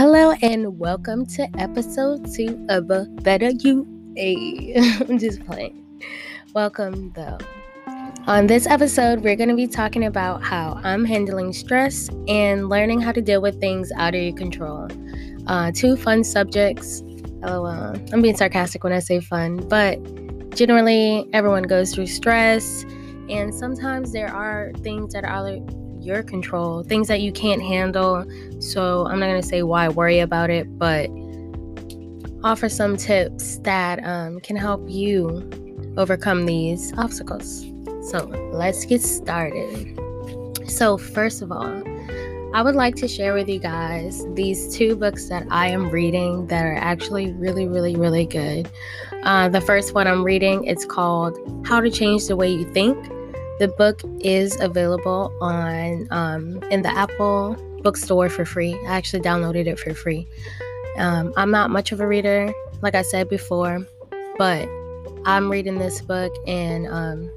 Hello and welcome to episode two of a Better You. Hey, I'm just playing. Welcome though. On this episode, we're going to be talking about how I'm handling stress and learning how to deal with things out of your control. Uh, two fun subjects. Oh, uh, I'm being sarcastic when I say fun, but generally, everyone goes through stress, and sometimes there are things that are your control, things that you can't handle. So, I'm not going to say why worry about it, but offer some tips that um, can help you overcome these obstacles. So let's get started. So, first of all, I would like to share with you guys these two books that I am reading that are actually really, really, really good. Uh, the first one I'm reading it's called How to Change the Way You Think. The book is available on um, in the Apple bookstore for free. I actually downloaded it for free. Um, I'm not much of a reader, like I said before, but I'm reading this book and um,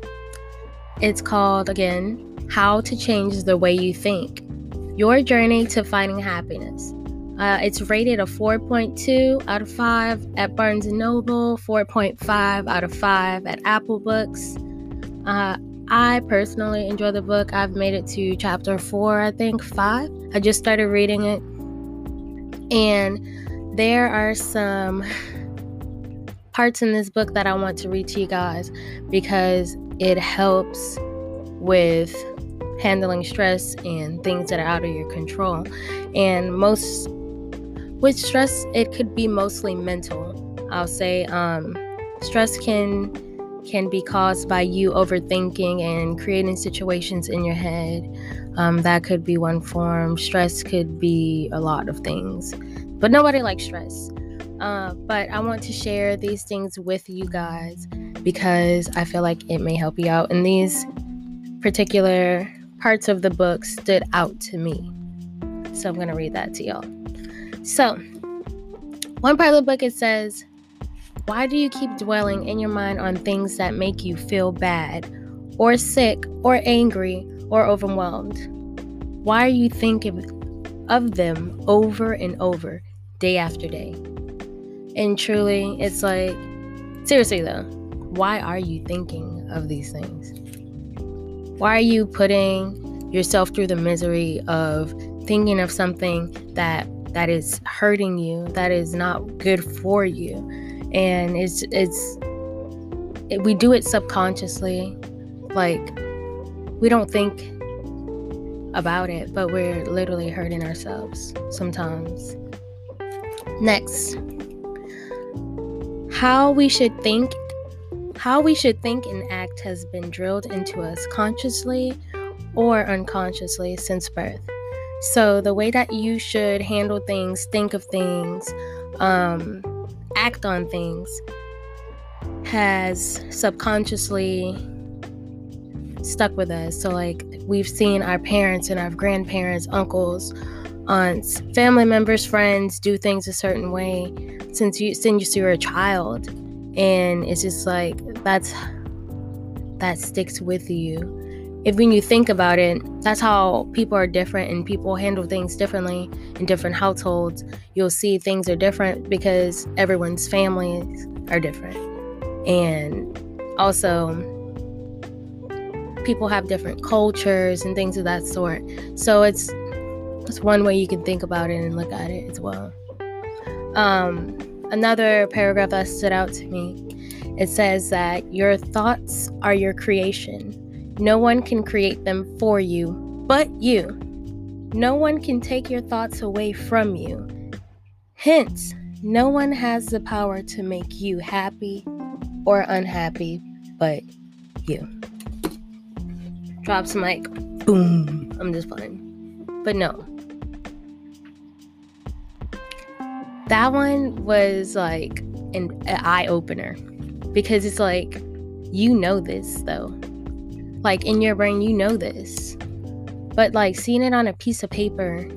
it's called, again, How to Change the Way You Think Your Journey to Finding Happiness. Uh, it's rated a 4.2 out of 5 at Barnes & Noble, 4.5 out of 5 at Apple Books. Uh, I personally enjoy the book. I've made it to chapter 4, I think, 5. I just started reading it. And there are some parts in this book that I want to read to you guys because it helps with handling stress and things that are out of your control. And most with stress, it could be mostly mental. I'll say um, stress can can be caused by you overthinking and creating situations in your head. Um, that could be one form. Stress could be a lot of things, but nobody likes stress. Uh, but I want to share these things with you guys because I feel like it may help you out. And these particular parts of the book stood out to me. So I'm going to read that to y'all. So, one part of the book it says, Why do you keep dwelling in your mind on things that make you feel bad, or sick, or angry, or overwhelmed? Why are you thinking of them over and over, day after day? And truly, it's like, seriously though, why are you thinking of these things? Why are you putting yourself through the misery of thinking of something that that is hurting you, that is not good for you? And it's it's it, we do it subconsciously. Like we don't think about it, but we're literally hurting ourselves sometimes. Next, how we should think how we should think and act has been drilled into us consciously or unconsciously since birth. So, the way that you should handle things, think of things, um, act on things has subconsciously stuck with us. So, like, we've seen our parents and our grandparents, uncles, aunts, family members, friends do things a certain way since you since you were a child, and it's just like that's that sticks with you. If when you think about it, that's how people are different and people handle things differently in different households. You'll see things are different because everyone's families are different. And also, people have different cultures and things of that sort. So it's that's one way you can think about it and look at it as well. Um, another paragraph that stood out to me it says that your thoughts are your creation. No one can create them for you but you. No one can take your thoughts away from you. Hence, no one has the power to make you happy or unhappy but you. Drops mic. Boom. I'm just playing. But no, that one was like an, an eye opener because it's like you know this though like in your brain you know this. But like seeing it on a piece of paper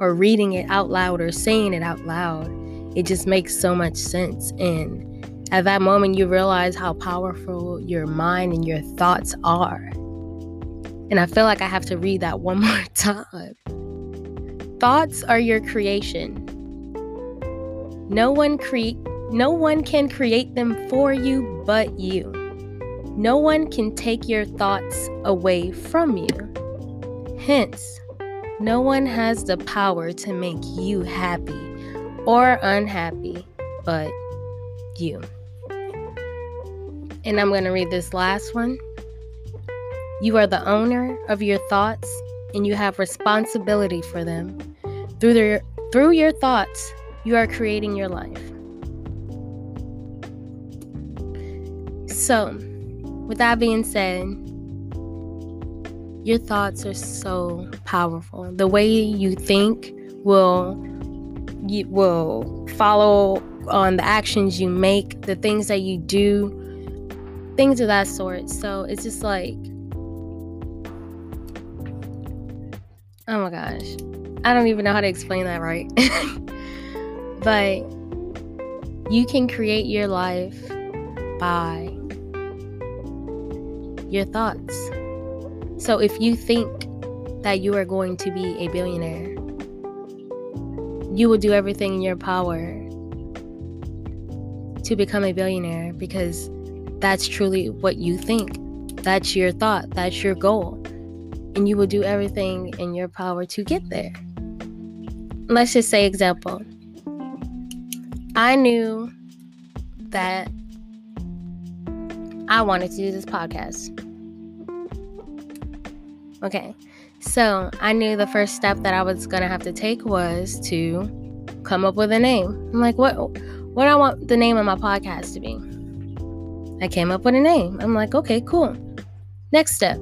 or reading it out loud or saying it out loud it just makes so much sense. And at that moment you realize how powerful your mind and your thoughts are. And i feel like i have to read that one more time. Thoughts are your creation. No one create no one can create them for you but you. No one can take your thoughts away from you. Hence, no one has the power to make you happy or unhappy but you. And I'm going to read this last one. You are the owner of your thoughts and you have responsibility for them. Through their through your thoughts, you are creating your life. So, with that being said, your thoughts are so powerful. The way you think will you will follow on the actions you make, the things that you do, things of that sort. So it's just like, oh my gosh, I don't even know how to explain that right. but you can create your life by your thoughts. So if you think that you are going to be a billionaire, you will do everything in your power to become a billionaire because that's truly what you think. That's your thought, that's your goal. And you will do everything in your power to get there. Let's just say, example, I knew that I wanted to do this podcast. Okay, so I knew the first step that I was gonna have to take was to come up with a name. I'm like, what? What I want the name of my podcast to be? I came up with a name. I'm like, okay, cool. Next step.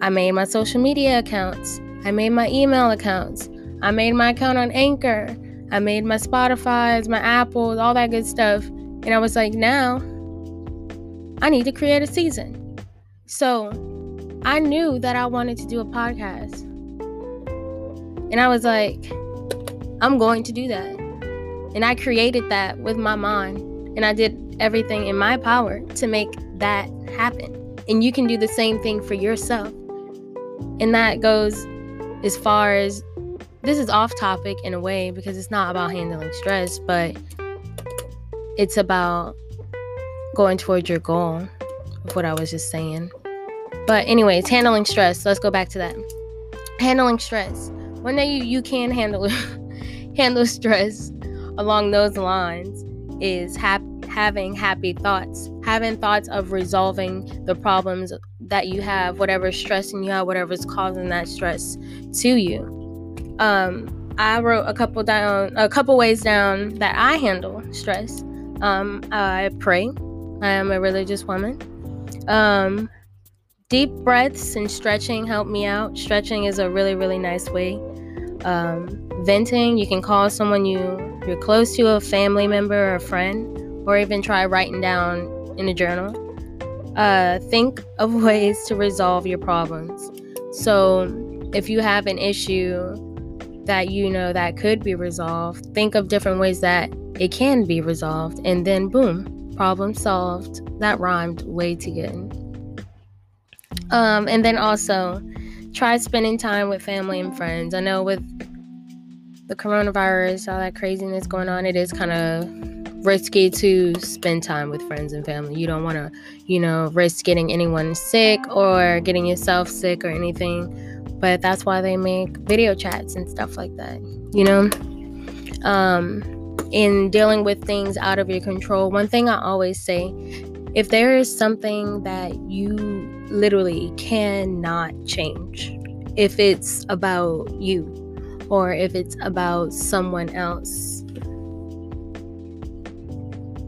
I made my social media accounts. I made my email accounts. I made my account on Anchor. I made my Spotify's, my Apples, all that good stuff. And I was like, now I need to create a season. So I knew that I wanted to do a podcast. And I was like, I'm going to do that. And I created that with my mind. And I did everything in my power to make that happen. And you can do the same thing for yourself. And that goes as far as this is off topic in a way because it's not about handling stress, but it's about going towards your goal of what I was just saying. But anyways, handling stress. Let's go back to that. Handling stress. One day you, you can handle handle stress along those lines is hap- having happy thoughts, having thoughts of resolving the problems that you have, whatever's stressing you out, whatever's causing that stress to you. Um, I wrote a couple down, a couple ways down that I handle stress. Um, I pray. I am a religious woman. Um, deep breaths and stretching help me out. Stretching is a really, really nice way. Um, venting, you can call someone you you're close to, a family member or a friend, or even try writing down in a journal. Uh, think of ways to resolve your problems. So, if you have an issue that you know that could be resolved, think of different ways that it can be resolved, and then boom, problem solved. That rhymed way too good. Um, and then also try spending time with family and friends. I know with the coronavirus, all that craziness going on, it is kind of risky to spend time with friends and family. You don't want to, you know, risk getting anyone sick or getting yourself sick or anything. But that's why they make video chats and stuff like that, you know? Um, in dealing with things out of your control, one thing I always say if there is something that you literally cannot change, if it's about you or if it's about someone else,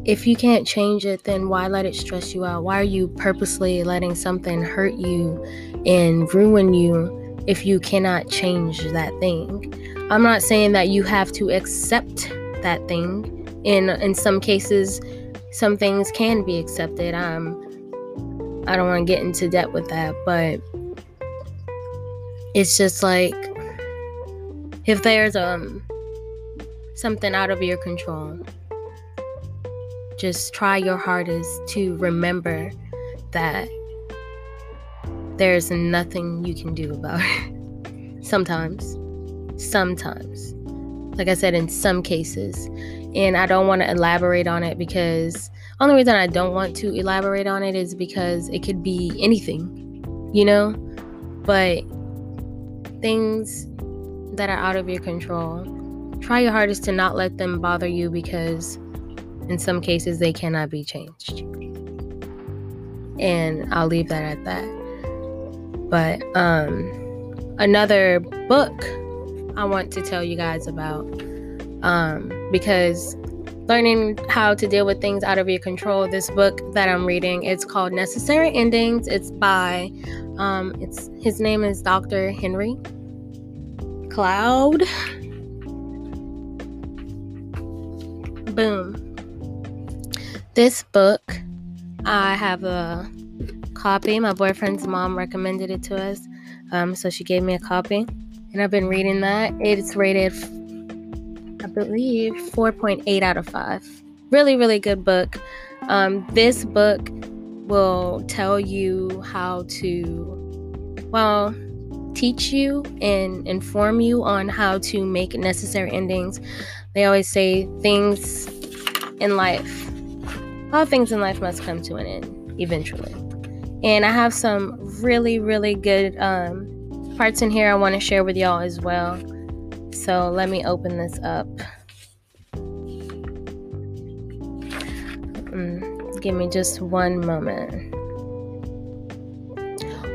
if you can't change it, then why let it stress you out? Why are you purposely letting something hurt you and ruin you if you cannot change that thing? I'm not saying that you have to accept that thing. In in some cases, some things can be accepted. Um, I don't want to get into debt with that, but it's just like if there's um something out of your control, just try your hardest to remember that there's nothing you can do about it. Sometimes, sometimes like I said, in some cases, And I don't want to elaborate on it because only reason I don't want to elaborate on it is because it could be anything, you know? But things that are out of your control, try your hardest to not let them bother you because in some cases they cannot be changed. And I'll leave that at that. But um another book I want to tell you guys about um because learning how to deal with things out of your control this book that i'm reading it's called necessary endings. It's by um it's his name is dr henry cloud. Boom. This book i have a copy. My boyfriend's mom recommended it to us um, so she gave me a copy and i've been reading that it's rated I believe 4.8 out of 5. Really, really good book. Um, this book will tell you how to, well, teach you and inform you on how to make necessary endings. They always say things in life, all things in life must come to an end eventually. And I have some really, really good um, parts in here I want to share with y'all as well. So let me open this up. Mm, give me just one moment.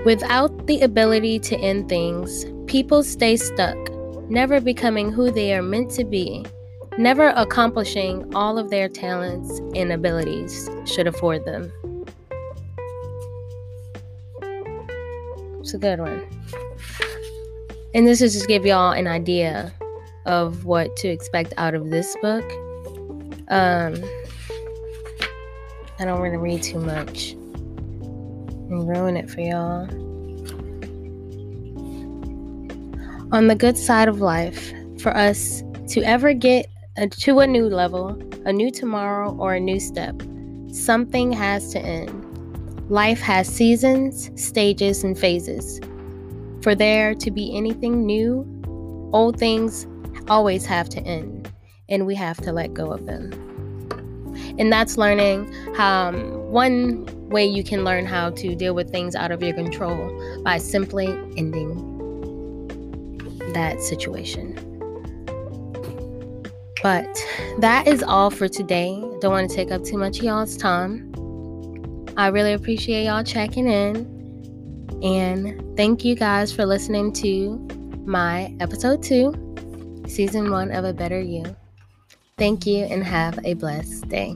Without the ability to end things, people stay stuck, never becoming who they are meant to be, never accomplishing all of their talents and abilities should afford them. It's a good one. And this is just give y'all an idea of what to expect out of this book. Um, I don't want to read too much and ruin it for y'all. On the good side of life, for us to ever get a, to a new level, a new tomorrow, or a new step, something has to end. Life has seasons, stages, and phases. For there to be anything new, old things always have to end, and we have to let go of them. And that's learning um, one way you can learn how to deal with things out of your control by simply ending that situation. But that is all for today. Don't want to take up too much y'all's time. I really appreciate y'all checking in. And thank you guys for listening to my episode two, season one of A Better You. Thank you and have a blessed day.